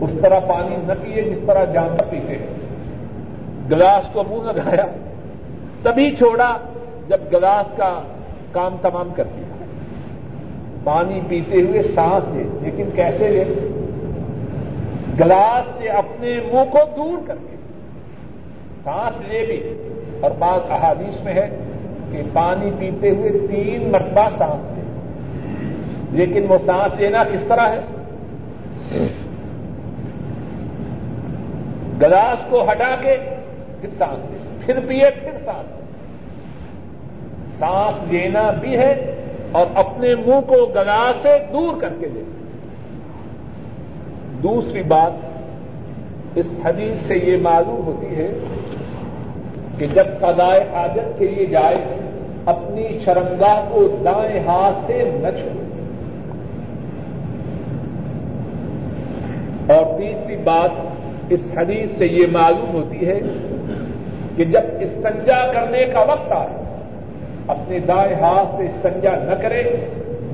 اس طرح پانی نہ پیے جس طرح جانور پیتے۔ ہیں گلاس کو منہ لگایا۔ تبھی چھوڑا جب گلاس کا کام تمام کر دیا۔ پانی پیتے ہوئے سانس لے۔ لیکن کیسے لے؟ گلاس سے اپنے منہ کو دور کر کے سانس لے بھی اور بعض احادیث میں ہے کہ پانی پیتے ہوئے تین مرتبہ سانس لے۔ لیکن وہ سانس لینا کس طرح ہے؟ گلاس کو ہٹا کے پھر سانس لے۔ پھر پیے، پھر سانس۔ لے سانس لینا بھی ہے اور اپنے منہ کو گلاس سے دور کر کے لے۔ دوسری بات، اس حدیث سے یہ معلوم ہوتی ہے کہ جب قضائے حاجت کے لیے جائے، اپنی شرمگاہ کو دائیں ہاتھ سے نہ چھوڑے اور تیسری بات اس حدیث سے یہ معلوم ہوتی ہے کہ جب استنجا کرنے کا وقت آئے، اپنے دائیں ہاتھ سے استنجا نہ کرے،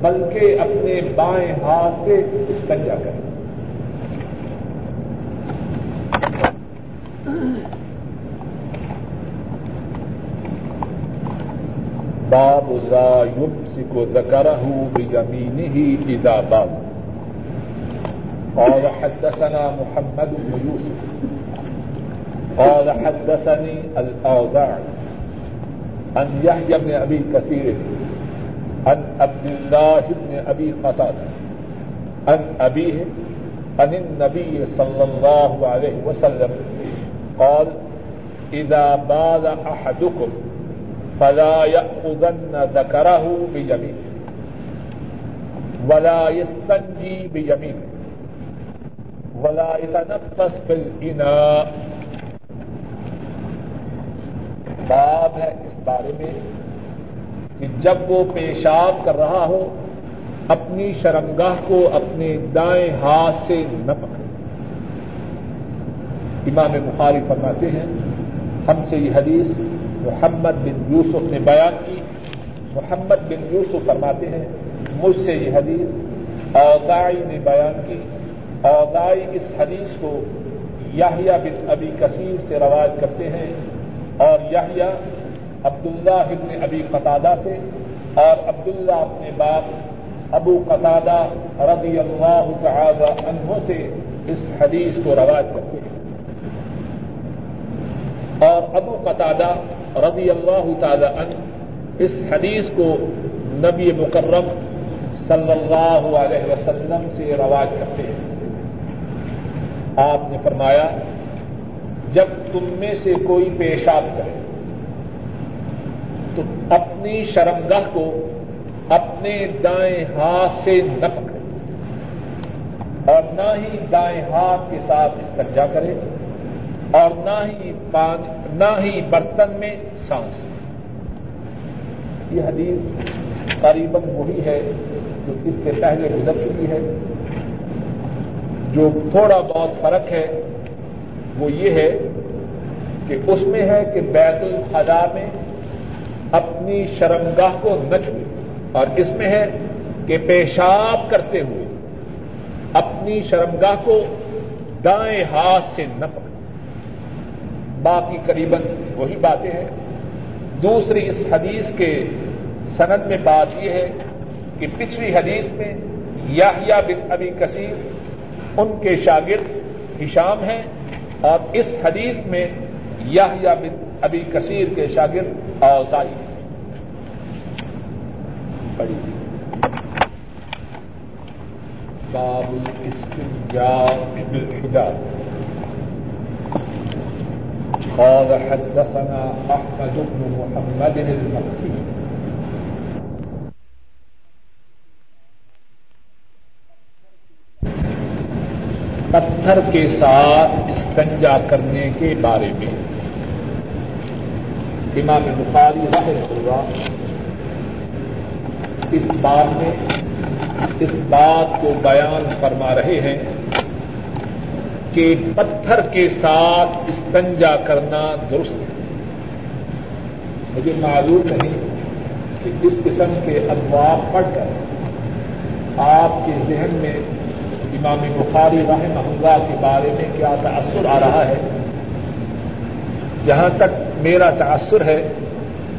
بلکہ اپنے بائیں ہاتھ سے استنجا کرے۔ باب لا يمسك ذكره بيمينه اذا باب۔ قال حدثنا محمد بن يوسف. قال حدثني الأوزاعي عن يحيى بن أبي كثير عن عبد الله بن أبي قتادة عن أبيه عن النبي صلى الله عليه وسلم قال إذا بال أحدكم فلا يأخذن ذكره بيمينه ولا يستنجي بيمينه ولا يتنفس في باب ہے اس بارے میں کہ جب وہ پیشاب کر رہا ہو، اپنی شرمگاہ کو اپنے دائیں ہاتھ سے نہ پکڑے۔ امام بخاری فرماتے ہیں، ہم سے یہ حدیث محمد بن یوسف نے بیان کی۔ محمد بن یوسف فرماتے ہیں، مجھ سے یہ حدیث اوزائی نے بیان کی۔ اوزائی اس حدیث کو یاہیا بن ابی کثیر سے رواج کرتے ہیں اور یاہیا عبداللہ ابن ابی قطادہ سے اور عبداللہ اپنے باپ ابو قطادہ رضی اللہ تعالی عنہ سے اس حدیث کو رواج کرتے ہیں۔ اور ابو قطادہ رضی اللہ تعالی عنہ اس حدیث کو نبی مکرم صلی اللہ علیہ وسلم سے رواج کرتے ہیں۔ آپ نے فرمایا، جب تم میں سے کوئی پیشاب کرے، تو اپنی شرمگاہ کو اپنے دائیں ہاتھ سے نہ پکڑے اور نہ ہی دائیں ہاتھ کے ساتھ استجا کرے اور نہ ہی پانی نہ ہی برتن میں سانس یہ حدیث قریباً وہی ہے جو اس سے پہلے گزر چکی ہے۔ جو تھوڑا بہت فرق ہے، وہ یہ ہے کہ اس میں ہے کہ بیت الخلا میں اپنی شرمگاہ کو نہ چھوئے اور اس میں ہے کہ پیشاب کرتے ہوئے اپنی شرمگاہ کو دائیں ہاتھ سے نہ پکڑے۔ باقی قریب وہی باتیں ہیں۔ دوسری اس حدیث کے سند میں بات یہ ہے کہ پچھلی حدیث میں یاہیا بن ابی کثیر ان کے شاگرد ہشام ہیں۔ اور اس حدیث میں یاہیا بن ابی کثیر کے شاگرد اوزائی پڑی باب بالحجاب قال حدثنا احمد بن محمد المكي۔ پتھر کے ساتھ استنجا کرنے کے بارے میں۔ امام بخاری رحمہ اللہ اس بات میں اس بات کو بیان فرما رہے ہیں کہ پتھر کے ساتھ استنجا کرنا درست ہے۔ مجھے معلوم نہیں کہ اس قسم کے افواہ پڑھ کر آپ کے ذہن میں امام بخاری رحمہ اللہ کے بارے میں کیا تاثر آ رہا ہے؟ جہاں تک میرا تاثر ہے،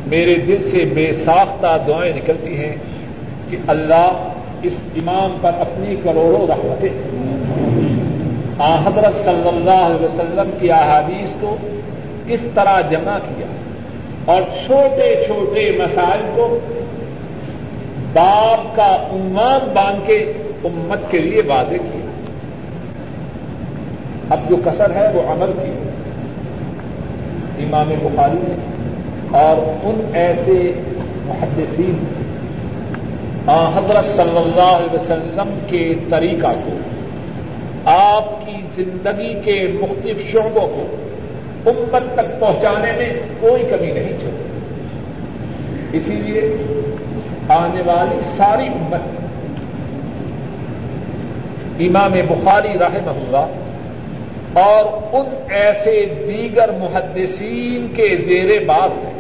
میرے دل سے بے ساختہ دعائیں نکلتی ہیں کہ اللہ اس امام پر اپنی کروڑوں رحمتیں حضرت صلی اللہ علیہ وسلم کی احادیث کو کس طرح جمع کیا اور چھوٹے چھوٹے مسائل کو باپ کا عنوان باندھ کے امت کے لیے واضح کیا اب جو کثر ہے وہ عمل کی۔ امام بخاری نے۔ اور ان ایسے محدثین حضرت صلی اللہ علیہ وسلم کے طریقہ کو، آپ کی زندگی کے مختلف شعبوں کو امت تک پہنچانے میں کوئی کمی نہیں چلتی اسی لیے آنے والی ساری امت امام بخاری راہ اللہ، اور ان ایسے دیگر محدثین کے زیر بات ہے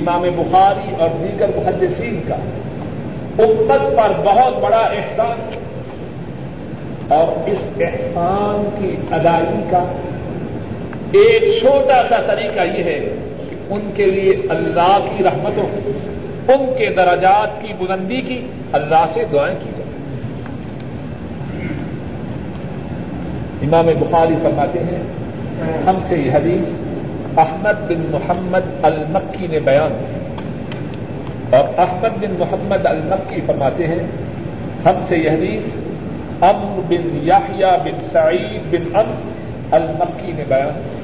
امام بخاری اور دیگر محدثین کا امت پر بہت بڑا احسان اور اس احسان کی ادائیگی کا ایک چھوٹا سا طریقہ یہ ہے کہ ان کے لیے اللہ کی رحمتوں، ان کے درجات کی بلندی کی، اللہ سے دعائیں کی جائیں امام بخاری فرماتے ہیں، ہم سے یہ حدیث احمد بن محمد المکی نے بیان کی۔ اور احمد بن محمد المکی فرماتے ہیں، ہم سے یہ حدیث امر بن یاحیا بن سعید بن ام المکی نے بیان کی۔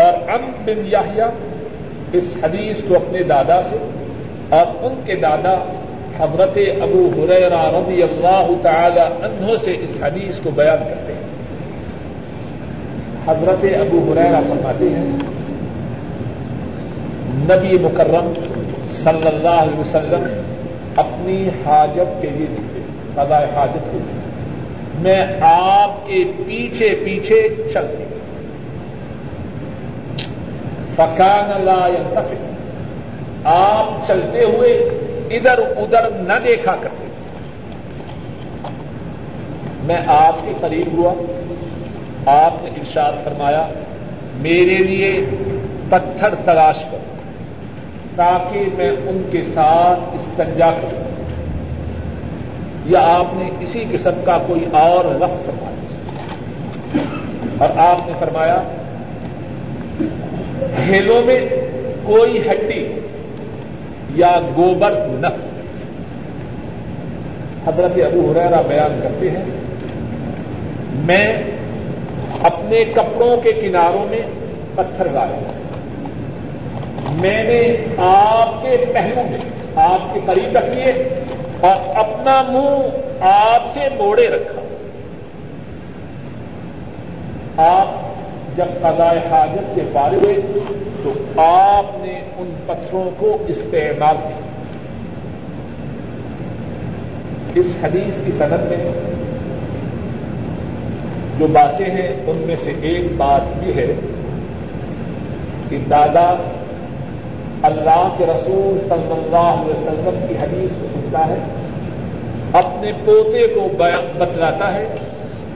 اور ام بن یاحیا اس حدیث کو اپنے دادا سے اور ان کے دادا حضرت ابو حریرا رضی اللہ تعالی عنہ سے اس حدیث کو بیان کرتے ہیں۔ حضرت ابو حریرا فرماتے ہیں، نبی مکرم صلی اللہ علیہ وسلم اپنی حاجت کے لیے نکلے قضاء حاجت کے لیے۔ میں آپ کے پیچھے پیچھے چل گئی فکان لا ينتفع آپ چلتے ہوئے ادھر ادھر نہ دیکھا کرتے۔ میں آپ کے قریب ہوا، آپ نے ارشاد فرمایا، میرے لیے پتھر تلاش کرو تاکہ میں ان کے ساتھ استنجا کروں۔ یا آپ نے اسی قسم کا کوئی اور وقت فرمایا۔ اور آپ نے فرمایا، ہیلوں میں کوئی ہڈی یا گوبر نہ حضرت ابو حریرا بیان کرتے ہیں، میں اپنے کپڑوں کے کناروں میں پتھر لایا میں نے آپ کے پہلو میں آپ کے قریب رکھیے اور اپنا منہ آپ سے موڑے رکھا۔ آپ جب قضاء حاجت سے فارغ ہوئے تو آپ نے ان پتھروں کو استعمال کیا۔ اس حدیث کی صنعت میں جو باتیں ہیں، ان میں سے ایک بات یہ ہے کہ دادا اللہ کے رسول صلی اللہ علیہ وسلم کی حدیث کو سنتا ہے، اپنے پوتے کو بتلاتا ہے،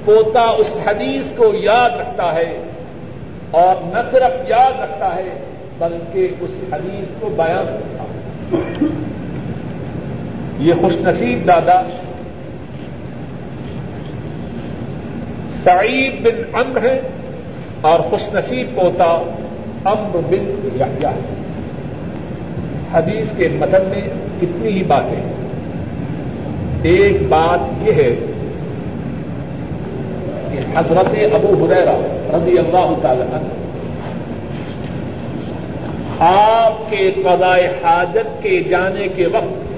پوتا اس حدیث کو یاد رکھتا ہے اور نہ صرف یاد رکھتا ہے، بلکہ اس حدیث کو بیان کرتا ہے۔ یہ خوش نصیب دادا سعید بن امر ہے اور خوش نصیب پوتا امر بن ہے حدیث کے مدن میں کتنی ہی باتیں۔ ایک بات یہ ہے کہ حضرت ابو حریرا رضی اللہ تعالی عنہ۔ آپ کے قضاء حاجت کے جانے کے وقت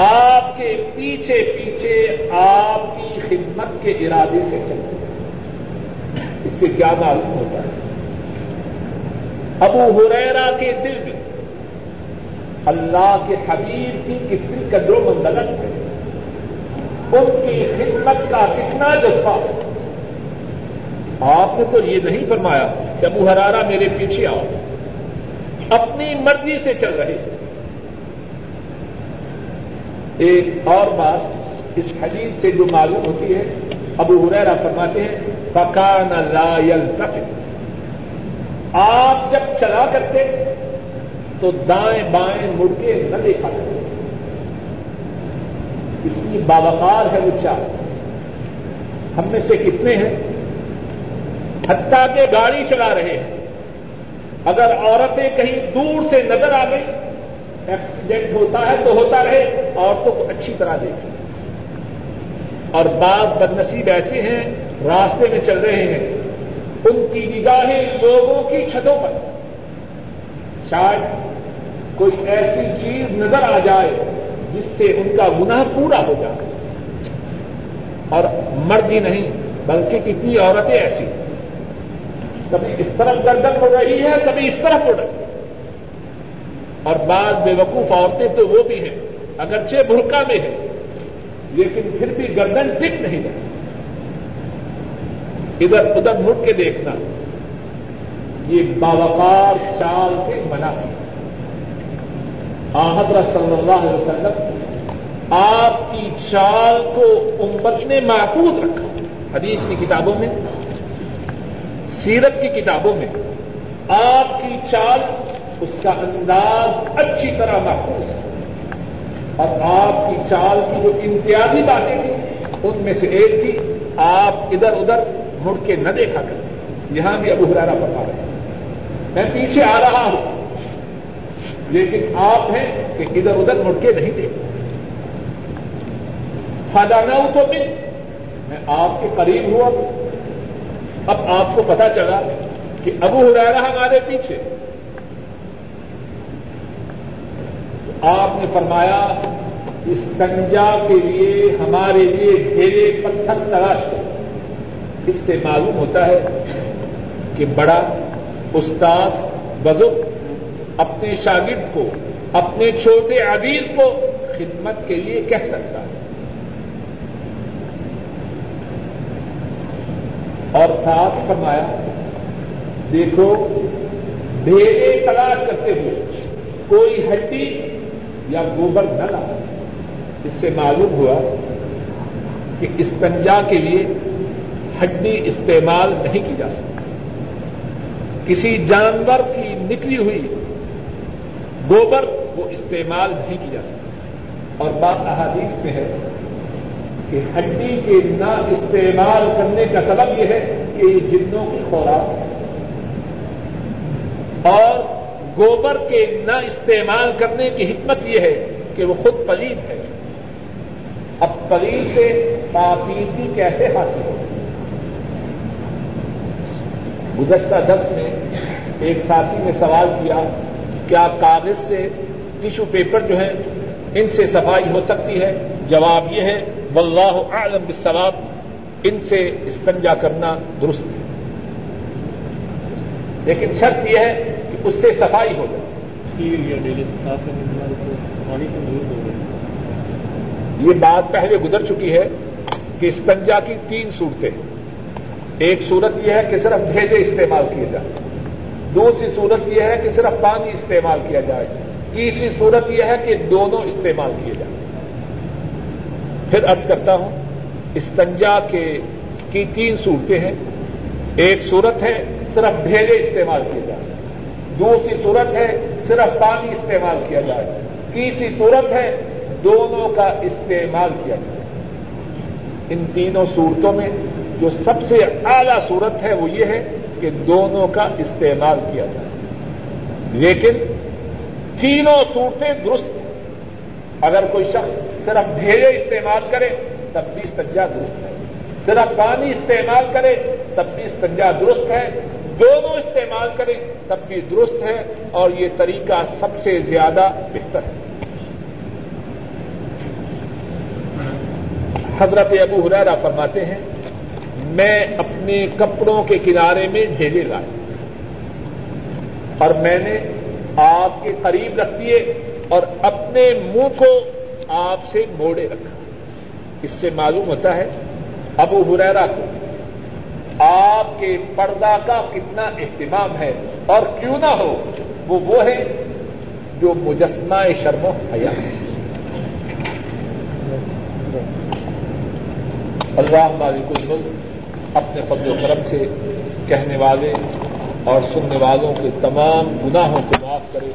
آپ کے پیچھے پیچھے آپ کی خدمت کے ارادے سے چلتے اس سے کیا معلوم ہوتا ہے؟ ابو حریرا کے دل میں اللہ کے حبیب کی کتنی قدر و منزلت ہے۔ ان کی خدمت کا کتنا جذبہ۔ آپ نے تو یہ نہیں فرمایا کہ ابو ہرارا میرے پیچھے آؤ۔ اپنی مرضی سے چل رہے۔ ایک اور بات اس حدیث سے جو معلوم ہوتی ہے، ابو ہریرا فرماتے ہیں پکان لا یلتفت آپ جب چلا کرتے تو دائیں بائیں مڑ کے نہ دیکھا کرتے اتنی باوقار ہے وہ چار۔ ہم میں سے کتنے ہیں؟ حتیٰ کہ گاڑی چلا رہے ہیں۔ اگر عورتیں کہیں دور سے نظر آ گئی ایکسیڈنٹ ہوتا ہے تو ہوتا رہے، عورتوں کو اچھی طرح دیکھیں۔ اور بعض بدنصیب ایسے ہیں، راستے میں چل رہے ہیں۔ ان کی نگاہیں لوگوں کی چھتوں پر۔ شاید کوئی ایسی چیز نظر آ جائے جس سے ان کا گناہ پورا ہو جائے۔ اور مرد ہی نہیں، بلکہ کتنی عورتیں ایسی۔ کبھی اس طرف گردن ہو رہی ہے، کبھی اس طرف اڑ رہی ہے۔ اور بعض بے وقوف عورتیں تو وہ بھی ہیں، اگرچہ برقع میں ہیں، لیکن پھر بھی گردن ٹک نہیں رہی۔ ادھر ادھر مڑ کے دیکھنا، یہ باوقار چال سے منع کیا حضرت صلی اللہ علیہ وسلم، آپ کی چال کو امت نے محفوظ رکھا۔ حدیث کی کتابوں میں، سیرت کی کتابوں میں، آپ کی چال اس کا انداز اچھی طرح محفوظ ہے۔ اور آپ کی چال کی جو امتیازی باتیں تھیں، ان میں سے ایک تھی، آپ ادھر ادھر مڑ کے نہ دیکھا کرتے یہاں بھی ابو ہرارا فرما رہے ہیں۔ میں پیچھے آ رہا ہوں۔ لیکن آپ ہیں کہ ادھر ادھر مڑ کے نہیں دیکھتے۔ فادانہ تو بھی میں آپ کے قریب ہوا۔ اب آپ کو پتا چلا کہ ابو ہرارا ہمارے پیچھے۔ آپ نے فرمایا، اس کنجا کے لیے، ہمارے لیے ڈھیرے پتھر تلاش کر اس سے معلوم ہوتا ہے کہ بڑا، استاذ، بزرگ اپنے شاگرد کو، اپنے چھوٹے عزیز کو خدمت کے لیے کہہ سکتا ہے۔ اور ساتھ فرمایا، دیکھو ڈھیرے تلاش کرتے ہوئے کوئی ہڈی یا گوبر نہ لا اس سے معلوم ہوا کہ استنجا کے لیے ہڈی استعمال نہیں کی جا سکتی۔ کسی جانور کی نکلی ہوئی گوبر وہ استعمال نہیں کی جا سکتی۔ اور بات احادیث میں ہے کہ ہڈی کے نہ استعمال کرنے کا سبب یہ ہے کہ یہ جنوں کی خوراک اور گوبر کے نہ استعمال کرنے کی حکمت یہ ہے کہ وہ خود پلید ہے۔ اب پلید سے پاپیدی کیسے حاصل ہو گزشتہ درس میں ایک ساتھی نے سوال کیا کیا کاغذ سے ٹیشو پیپر جو ہے ان سے صفائی ہو سکتی ہے؟ جواب یہ ہے واللہ اعلم بالصواب ان سے استنجا کرنا درست ہے۔ لیکن شرط یہ ہے اس سے صفائی ہو جائے۔ یہ بات پہلے گزر چکی ہے کہ استنجا کی تین صورتیں ایک صورت یہ ہے کہ صرف بھیجے استعمال کیے جائے دوسری صورت یہ ہے کہ صرف پانی استعمال کیا جائے، تیسری صورت یہ ہے کہ دونوں استعمال کیے جائیں۔ پھر ارض کرتا ہوں، استنجا کے کی تین صورتیں ہیں۔ ایک صورت ہے صرف بھیجے استعمال کیے جائے دوسری صورت ہے صرف پانی استعمال کیا جائے۔ تیسری صورت ہے دونوں کا استعمال کیا جائے۔ ان تینوں صورتوں میں جو سب سے اعلی صورت ہے وہ یہ ہے کہ دونوں کا استعمال کیا جائے لیکن تینوں صورتیں درست ہیں۔ اگر کوئی شخص صرف بھیجے استعمال کرے، تب بھی سنجا درست ہے۔ صرف پانی استعمال کرے، تب بھی سنجا درست ہے۔ دونوں استعمال کریں تب بھی درست ہے۔ اور یہ طریقہ سب سے زیادہ بہتر ہے۔ حضرت ابو حرارا فرماتے ہیں میں اپنے کپڑوں کے کنارے میں ڈھیلے لائے۔ اور میں نے آپ کے قریب رکھ دیے اور اپنے منہ کو آپ سے موڑے رکھا۔ اس سے معلوم ہوتا ہے، ابو حریرا کو آپ کے پردہ کا کتنا اہتمام ہے۔ اور کیوں نہ ہو، وہ وہ ہے جو مجسمہ شرم و حیا ہے اللہ مالک الملک اپنے فضل و کرم سے کہنے والے اور سننے والوں کے تمام گناہوں کو معاف کرے۔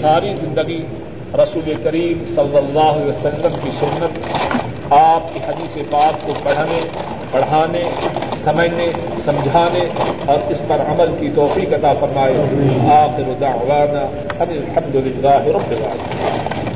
ساری زندگی رسول کریم صلی اللہ علیہ وسلم کی سنت، آپ کی حدیث پاک کو پڑھنے، پڑھانے، سمجھنے، سمجھانے اور اس پر عمل کی توفیق عطا فرمائے۔ آخر دعوانا ان الحمد للہ رب العالمین۔